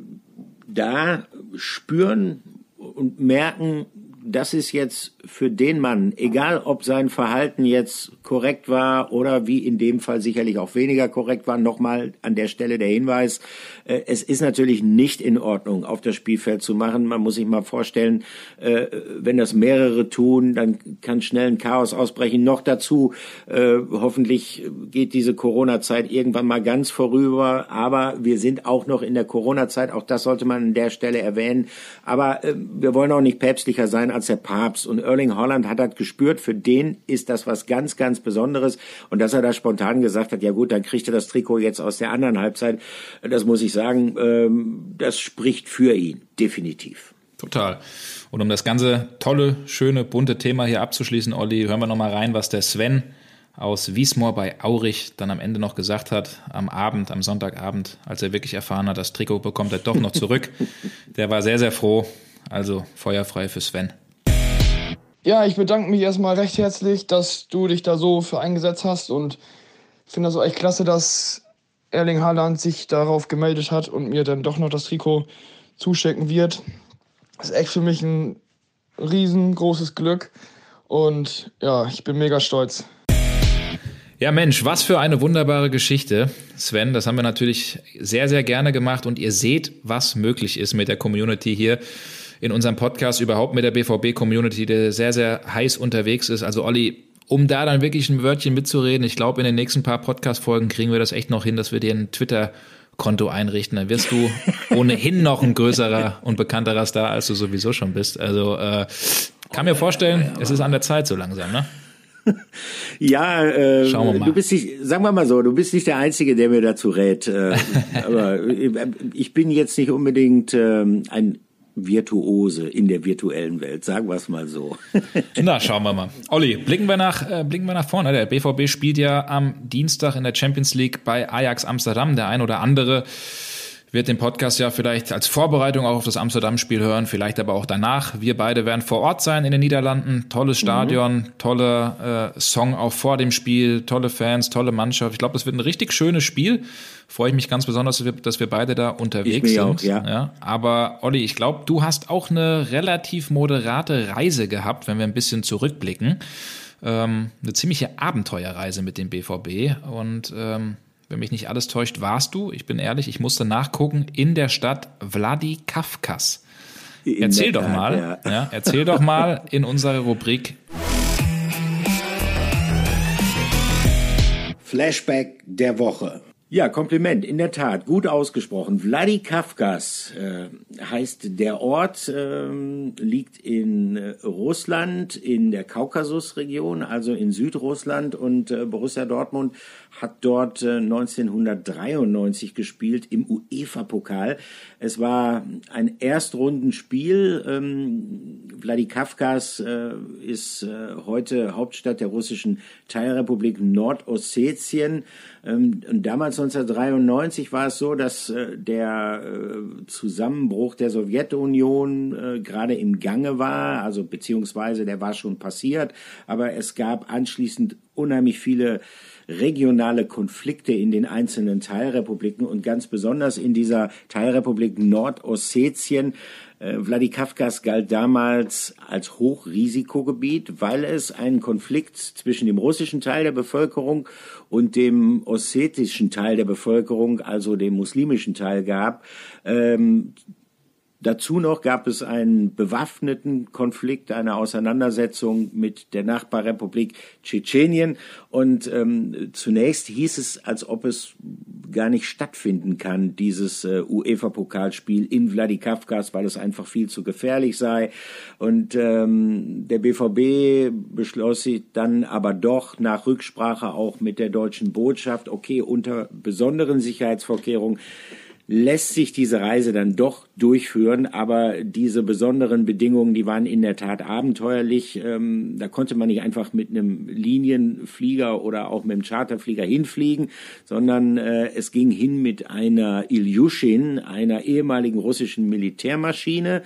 da spüren, und merken, das ist jetzt für den Mann, egal ob sein Verhalten jetzt korrekt war oder wie in dem Fall sicherlich auch weniger korrekt war, nochmal an der Stelle der Hinweis, äh, es ist natürlich nicht in Ordnung, auf das Spielfeld zu machen. Man muss sich mal vorstellen, äh, wenn das mehrere tun, dann kann schnell ein Chaos ausbrechen. Noch dazu, äh, hoffentlich geht diese Corona-Zeit irgendwann mal ganz vorüber, aber wir sind auch noch in der Corona-Zeit, auch das sollte man an der Stelle erwähnen. Aber wir wollen auch nicht päpstlicher sein als der Papst. Und Erling Holland hat das gespürt, für den ist das was ganz, ganz Besonderes. Und dass er da spontan gesagt hat, ja gut, dann kriegt er das Trikot jetzt aus der anderen Halbzeit, das muss ich sagen, ähm, das spricht für ihn, definitiv. Total. Und um das ganze tolle, schöne, bunte Thema hier abzuschließen, Olli, hören wir nochmal rein, was der Sven aus Wiesmoor bei Aurich dann am Ende noch gesagt hat, am Abend, am Sonntagabend, als er wirklich erfahren hat, das Trikot bekommt er doch noch zurück. Der war sehr, sehr froh. Also feuerfrei für Sven. Ja, ich bedanke mich erstmal recht herzlich, dass du dich da so für eingesetzt hast und finde das auch echt klasse, dass Erling Haaland sich darauf gemeldet hat und mir dann doch noch das Trikot zuschicken wird. Das ist echt für mich ein riesengroßes Glück und ja, ich bin mega stolz. Ja, Mensch, was für eine wunderbare Geschichte, Sven. Das haben wir natürlich sehr, sehr gerne gemacht und ihr seht, was möglich ist mit der Community hier in unserem Podcast überhaupt mit der BVB-Community, der sehr, sehr heiß unterwegs ist. Also Olli, um da dann wirklich ein Wörtchen mitzureden, ich glaube, in den nächsten paar Podcast-Folgen kriegen wir das echt noch hin, dass wir dir ein Twitter Konto einrichten, dann wirst du ohnehin noch ein größerer und bekannterer Star, als du sowieso schon bist. Also äh, kann mir vorstellen, es ist an der Zeit so langsam, ne? Ja, äh, du bist nicht, sagen wir mal so, du bist nicht der Einzige, der mir dazu rät. Äh, aber ich bin jetzt nicht unbedingt äh, ein Virtuose in der virtuellen Welt, sagen wir es mal so. Na, schauen wir mal. Olli, blicken wir nach, äh, blicken wir nach vorne. Der BVB spielt ja am Dienstag in der Champions League bei Ajax Amsterdam. Der ein oder andere wird den Podcast ja vielleicht als Vorbereitung auch auf das Amsterdam-Spiel hören, vielleicht aber auch danach. Wir beide werden vor Ort sein in den Niederlanden. Tolles Stadion, mhm. toller äh, Song auch vor dem Spiel, tolle Fans, tolle Mannschaft. Ich glaube, das wird ein richtig schönes Spiel. Freue ich mich ganz besonders, dass wir, dass wir beide da unterwegs sind. Auch, ja. ja. Aber Olli, ich glaube, du hast auch eine relativ moderate Reise gehabt, wenn wir ein bisschen zurückblicken. Ähm, eine ziemliche Abenteuerreise mit dem BVB und ähm, wenn mich nicht alles täuscht, warst du, ich bin ehrlich, ich musste nachgucken, in der Stadt Vladikavkaz. Erzähl doch mal, ja. ja, erzähl doch mal in unserer Rubrik Flashback der Woche. Ja, Kompliment, in der Tat, gut ausgesprochen. Vladikavkaz äh, heißt der Ort, äh, liegt in äh, Russland, in der Kaukasusregion, also in Südrussland und äh, Borussia Dortmund hat dort 1993 äh, gespielt im UEFA-Pokal. Es war ein Erstrundenspiel. Ähm, Vladikavkaz äh, ist äh, heute Hauptstadt der russischen Teilrepublik Nordossetien. Ähm, und damals 1993 war es so, dass der Zusammenbruch der Sowjetunion gerade im Gange war, also beziehungsweise der war schon passiert, aber es gab anschließend unheimlich viele regionale Konflikte in den einzelnen Teilrepubliken und ganz besonders in dieser Teilrepublik Nordossetien. Äh, Vladikavkaz galt damals als Hochrisikogebiet, weil es einen Konflikt zwischen dem russischen Teil der Bevölkerung und dem ossetischen Teil der Bevölkerung, also dem muslimischen Teil gab. Ähm, Dazu noch gab es einen bewaffneten Konflikt, eine Auseinandersetzung mit der Nachbarrepublik Tschetschenien. Und ähm, zunächst hieß es, als ob es gar nicht stattfinden kann, dieses äh, UEFA-Pokalspiel in Vladikavkaz, weil es einfach viel zu gefährlich sei. Und ähm, der BVB beschloss sich dann aber doch nach Rücksprache auch mit der deutschen Botschaft, okay, unter besonderen Sicherheitsvorkehrungen lässt sich diese Reise dann doch durchführen, aber diese besonderen Bedingungen, die waren in der Tat abenteuerlich. Ähm, da konnte man nicht einfach mit einem Linienflieger oder auch mit einem Charterflieger hinfliegen, sondern äh, es ging hin mit einer Ilyushin, einer ehemaligen russischen Militärmaschine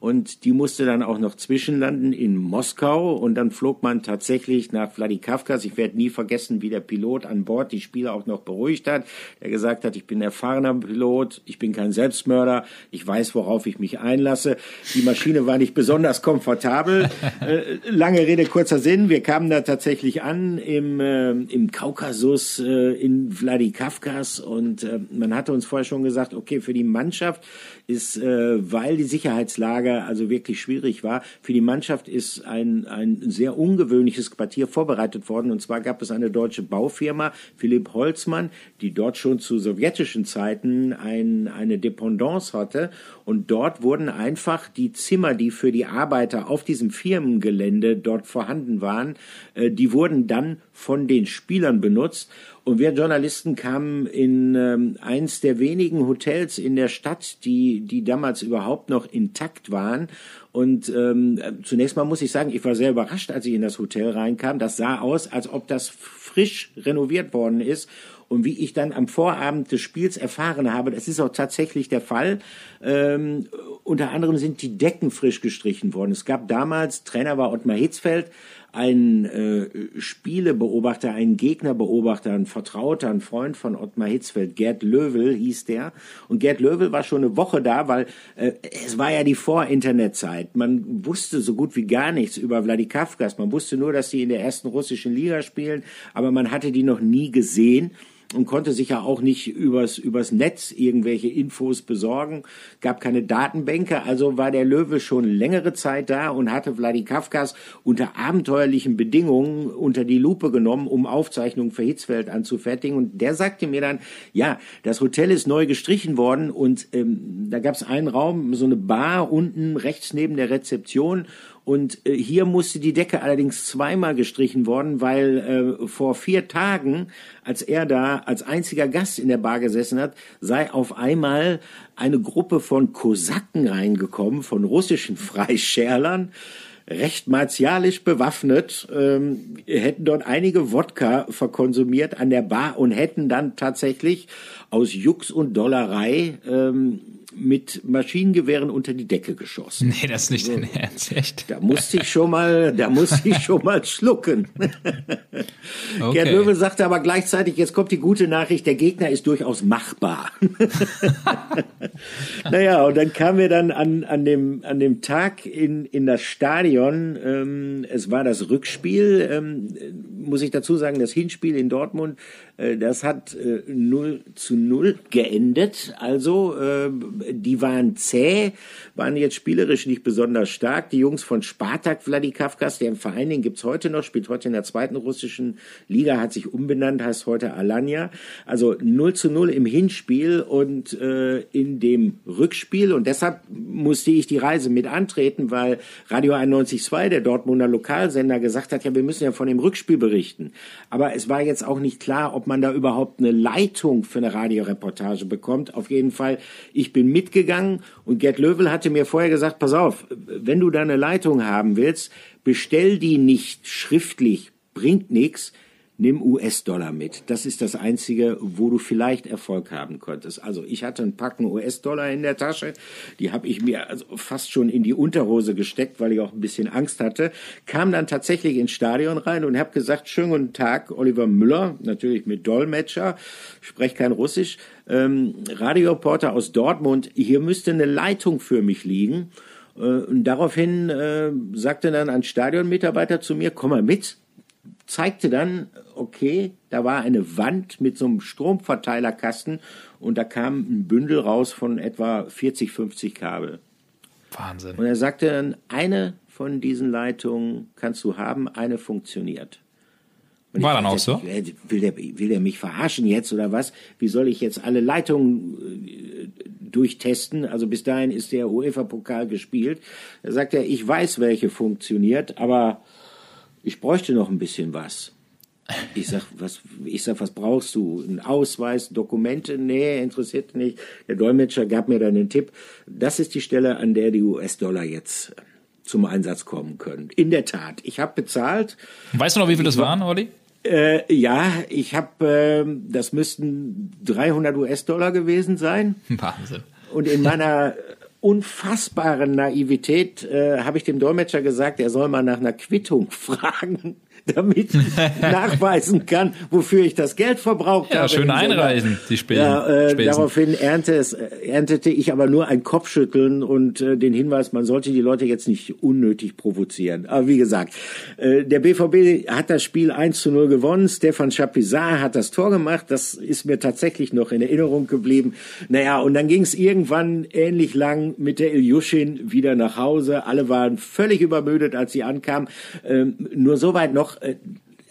und die musste dann auch noch zwischenlanden in Moskau und dann flog man tatsächlich nach Vladikavkaz. Ich werde nie vergessen, wie der Pilot an Bord die Spieler auch noch beruhigt hat. Er gesagt hat, ich bin erfahrener Pilot, ich bin kein Selbstmörder, ich weiß, worauf ich mich einlasse. Die Maschine war nicht besonders komfortabel. Äh, lange Rede, kurzer Sinn. Wir kamen da tatsächlich an im, äh, im Kaukasus äh, in Vladikavkaz und äh, man hatte uns vorher schon gesagt, okay, für die Mannschaft ist, äh, weil die Sicherheitslage also wirklich schwierig war, für die Mannschaft ist ein, ein sehr ungewöhnliches Quartier vorbereitet worden. Und zwar gab es eine deutsche Baufirma, Philipp Holzmann, die dort schon zu sowjetischen Zeiten ein, eine Dependance hatte. Und dort wurden einfach die Zimmer, die für die Arbeiter auf diesem Firmengelände dort vorhanden waren, äh, die wurden dann von den Spielern benutzt. Und wir Journalisten kamen in ähm, eins der wenigen Hotels in der Stadt, die, die damals überhaupt noch intakt waren. Und ähm, zunächst mal muss ich sagen, ich war sehr überrascht, als ich in das Hotel reinkam. Das sah aus, als ob das frisch renoviert worden ist. Und wie ich dann am Vorabend des Spiels erfahren habe, das ist auch tatsächlich der Fall. Ähm, unter anderem sind die Decken frisch gestrichen worden. Es gab damals, Trainer war Ottmar Hitzfeld, ein äh, Spielebeobachter, ein Gegnerbeobachter, ein Vertrauter, ein Freund von Ottmar Hitzfeld, Gerd Löwel hieß der. Und Gerd Löwel war schon eine Woche da, weil äh, es war ja die Vor-Internet-Zeit. Man wusste so gut wie gar nichts über Vladikavkaz. Man wusste nur, dass sie in der ersten russischen Liga spielen, aber man hatte die noch nie gesehen und konnte sich ja auch nicht übers, übers Netz irgendwelche Infos besorgen, gab keine Datenbänke, also war der Löwe schon längere Zeit da und hatte Vladikavkaz unter abenteuerlichen Bedingungen unter die Lupe genommen, um Aufzeichnungen für Hitzfeld anzufertigen. Und der sagte mir dann, ja, das Hotel ist neu gestrichen worden und ähm, da gab es einen Raum, so eine Bar unten rechts neben der Rezeption und äh, hier musste die Decke allerdings zweimal gestrichen worden, weil äh, vor vier Tagen, als er da als einziger Gast in der Bar gesessen hat, sei auf einmal eine Gruppe von Kosaken reingekommen, von russischen Freischärlern, recht martialisch bewaffnet, ähm, hätten dort einige Wodka verkonsumiert an der Bar und hätten dann tatsächlich aus Jux und Dollerei ähm, mit Maschinengewehren unter die Decke geschossen. Nee, das ist nicht dein Ernst, echt? Da musste ich schon mal, da musste ich schon mal schlucken. okay. Gerd Löwe sagte aber gleichzeitig, jetzt kommt die gute Nachricht, der Gegner ist durchaus machbar. naja, und dann kamen wir dann an, an, dem, an dem Tag in, in das Stadion. Ähm, es war das Rückspiel, ähm, muss ich dazu sagen, das Hinspiel in Dortmund Äh, das hat äh, 0 zu 0 geendet. Also äh, die waren zäh, waren jetzt spielerisch nicht besonders stark. Die Jungs von Spartak Vladikavkaz, der im Verein, den gibt's heute noch, spielt heute in der zweiten russischen Liga, hat sich umbenannt, heißt heute Alanya. Also 0 zu 0 im Hinspiel und äh, in dem Rückspiel. Und deshalb musste ich die Reise mit antreten, weil Radio 91.2, der Dortmunder Lokalsender, gesagt hat, ja, wir müssen ja von dem Rückspiel berichten. Aber es war jetzt auch nicht klar, ob man da überhaupt eine Leitung für eine Radioreportage bekommt. Auf jeden Fall, ich bin mitgegangen und Gerd Löwel hatte mir vorher gesagt, pass auf, wenn du da eine Leitung haben willst, bestell die nicht schriftlich, bringt nichts, nimm US-Dollar mit. Das ist das Einzige, wo du vielleicht Erfolg haben konntest. Also ich hatte einen Packen US-Dollar in der Tasche, die habe ich mir also fast schon in die Unterhose gesteckt, weil ich auch ein bisschen Angst hatte, kam dann tatsächlich ins Stadion rein und habe gesagt, schönen guten Tag, Oliver Müller, natürlich mit Dolmetscher, spreche kein Russisch, ähm, Radioreporter aus Dortmund, hier müsste eine Leitung für mich liegen. Äh, und daraufhin äh, sagte dann ein Stadionmitarbeiter zu mir, komm mal mit, zeigte dann, okay, da war eine Wand mit so einem Stromverteilerkasten und da kam ein Bündel raus von etwa 40, 50 Kabel. Wahnsinn. Und er sagte dann, eine von diesen Leitungen kannst du haben, eine funktioniert. Und War dann auch so? dachte, Will der, will der mich verarschen jetzt oder was? Wie soll ich jetzt alle Leitungen äh, durchtesten? Also bis dahin ist der UEFA-Pokal gespielt. Da sagt er, ich weiß, welche funktioniert, aber ich bräuchte noch ein bisschen was. Ich sag, was, ich sag, was brauchst du? Ein Ausweis, Dokumente? Nee, interessiert nicht. Der Dolmetscher gab mir dann den Tipp. Das ist die Stelle, an der die US-Dollar jetzt zum Einsatz kommen können. In der Tat. Ich habe bezahlt. Weißt du noch, wie viel das waren, Olli? Äh, ja, ich habe, äh, das müssten 300 US-Dollar gewesen sein. Wahnsinn. Und in meiner unfassbaren Naivität äh, habe ich dem Dolmetscher gesagt, er soll mal nach einer Quittung fragen, damit ich nachweisen kann, wofür ich das Geld verbraucht Ja, habe. schön im Sommer. einreisen, die Spesen. Ja, äh, Spesen. daraufhin ernte es, äh, erntete ich aber nur ein Kopfschütteln und äh, den Hinweis, man sollte die Leute jetzt nicht unnötig provozieren. Aber wie gesagt, äh, der BVB hat das Spiel 1 zu 0 gewonnen. Stefan Chapuisat hat das Tor gemacht. Das ist mir tatsächlich noch in Erinnerung geblieben. Naja, und dann ging es irgendwann ähnlich lang mit der Ilyushin wieder nach Hause. Alle waren völlig übermüdet, als sie ankamen. Ähm, nur soweit noch,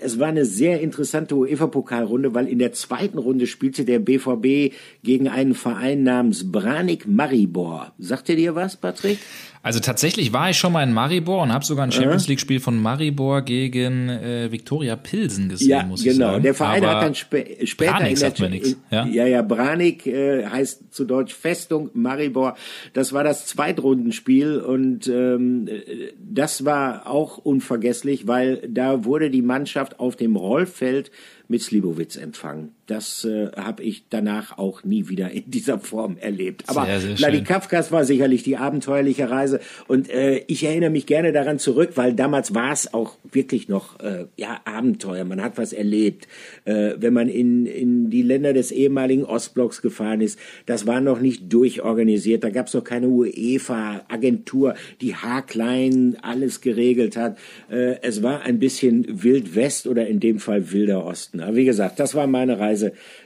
es war eine sehr interessante UEFA-Pokalrunde, weil in der zweiten Runde spielte der BVB gegen einen Verein namens Branik Maribor. Sagt ihr dir was, Patrick? Also tatsächlich war ich schon mal in Maribor und habe sogar ein Champions League Spiel von Maribor gegen äh, Viktoria Pilsen gesehen, Ja, muss ich genau. sagen. Der Verein Aber hat dann spä später Branik in der sagt mir nichts, ja? ja, ja, Branik äh, heißt zu Deutsch Festung Maribor. Das war das Zweitrundenspiel und ähm, äh, das war auch unvergesslich, weil da wurde die Mannschaft auf dem Rollfeld mit Slivovitz empfangen. Das äh, habe ich danach auch nie wieder in dieser Form erlebt. Aber Sehr, sehr Vladi schön. Kafkas war sicherlich die abenteuerliche Reise und äh, ich erinnere mich gerne daran zurück, weil damals war es auch wirklich noch äh, ja Abenteuer. Man hat was erlebt, äh, wenn man in in die Länder des ehemaligen Ostblocks gefahren ist. Das war noch nicht durchorganisiert. Da gab es noch keine UEFA Agentur, die haarklein alles geregelt hat. Äh, es war ein bisschen Wild West oder in dem Fall Wilder Osten. Aber wie gesagt, das war meine Reise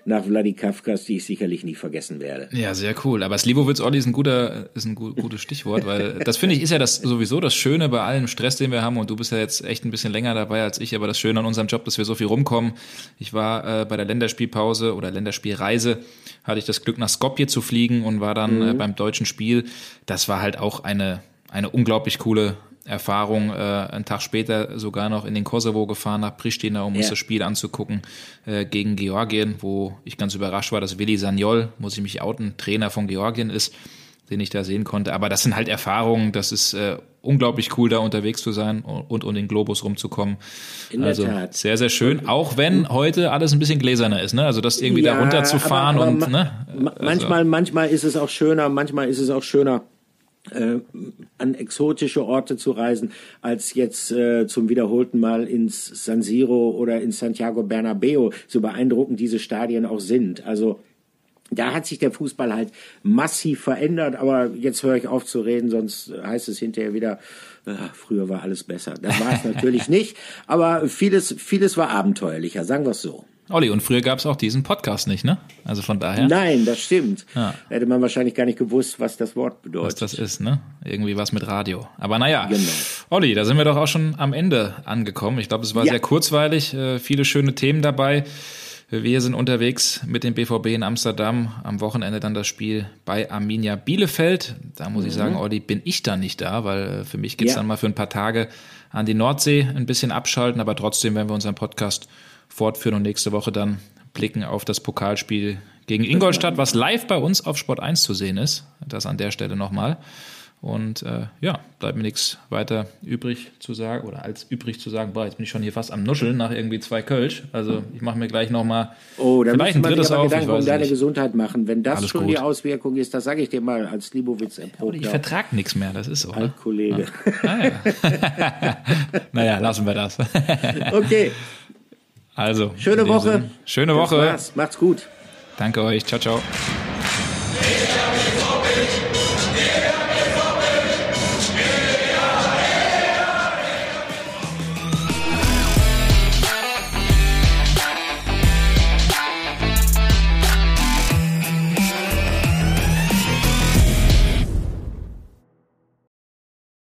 nach Vladikavkaz, die ich sicherlich nie vergessen werde. Ja, sehr cool. Aber Slivovitz Olli ist ein guter, ist ein gu gutes Stichwort, weil das finde ich ist ja das sowieso das Schöne bei allem Stress, den wir haben. Und du bist ja jetzt echt ein bisschen länger dabei als ich, aber das Schöne an unserem Job, dass wir so viel rumkommen. Ich war äh, bei der Länderspielpause oder Länderspielreise, hatte ich das Glück nach Skopje zu fliegen und war dann äh, beim deutschen Spiel. Das war halt auch eine eine unglaublich coole Erfahrung. Äh, einen Tag später sogar noch in den Kosovo gefahren nach Pristina, um uns Ja. das Spiel anzugucken äh, gegen Georgien, wo ich ganz überrascht war, dass Willi Sanyol, muss ich mich outen, Trainer von Georgien ist, den ich da sehen konnte. Aber das sind halt Erfahrungen, das ist äh, unglaublich cool, da unterwegs zu sein und um den Globus rumzukommen. In der also Tat. sehr, sehr schön. Auch wenn heute alles ein bisschen gläserner ist, ne? Also das irgendwie da runterzufahren aber, aber und ne? Also- manchmal, manchmal ist es auch schöner, manchmal ist es auch schöner, äh, an exotische Orte zu reisen, als jetzt äh, zum wiederholten Mal ins San Siro oder ins Santiago Bernabeo, so beeindruckend diese Stadien auch sind. Also da hat sich der Fußball halt massiv verändert, aber jetzt höre ich auf zu reden, sonst heißt es hinterher wieder, äh, früher war alles besser. Das war es natürlich nicht, aber vieles, vieles war abenteuerlicher, sagen wir es so. Olli, und früher gab es auch diesen Podcast nicht, ne? Also von daher. Nein, das stimmt. Ja. Hätte man wahrscheinlich gar nicht gewusst, was das Wort bedeutet. Was das ist, ne? Irgendwie was mit Radio. Aber naja, Genau. Olli, da sind wir doch auch schon am Ende angekommen. Ich glaube, es war Ja. sehr kurzweilig, äh, viele schöne Themen dabei. Wir sind unterwegs mit dem BVB in Amsterdam. Am Wochenende dann das Spiel bei Arminia Bielefeld. Da muss ich sagen, Olli, bin ich da nicht da, weil äh, für mich geht's Mhm. Ja. dann mal für ein paar Tage an die Nordsee ein bisschen abschalten. Aber trotzdem werden wir unseren Podcast fortführen und nächste Woche dann blicken auf das Pokalspiel gegen Ingolstadt, was live bei uns auf Sport 1 zu sehen ist. Das an der Stelle nochmal. Und äh, ja, bleibt mir nichts weiter übrig zu sagen oder als übrig zu sagen. Boah, jetzt bin ich schon hier fast am Nuscheln nach irgendwie zwei Kölsch. Also ich mache mir gleich nochmal Oh, vielleicht ein drittes auf. Ich Gedanken um weiß deine nicht. Gesundheit machen. Wenn das Alles schon gut. die Auswirkung ist, das sage ich dir mal als Libowitz Ich erprobter vertrag nichts mehr, das ist so. Ne? Altkollege. Naja, lassen wir das. Okay, Also. schöne Woche. Sinn, Schöne Woche. war's. Macht's gut. Danke euch. Ciao, ciao.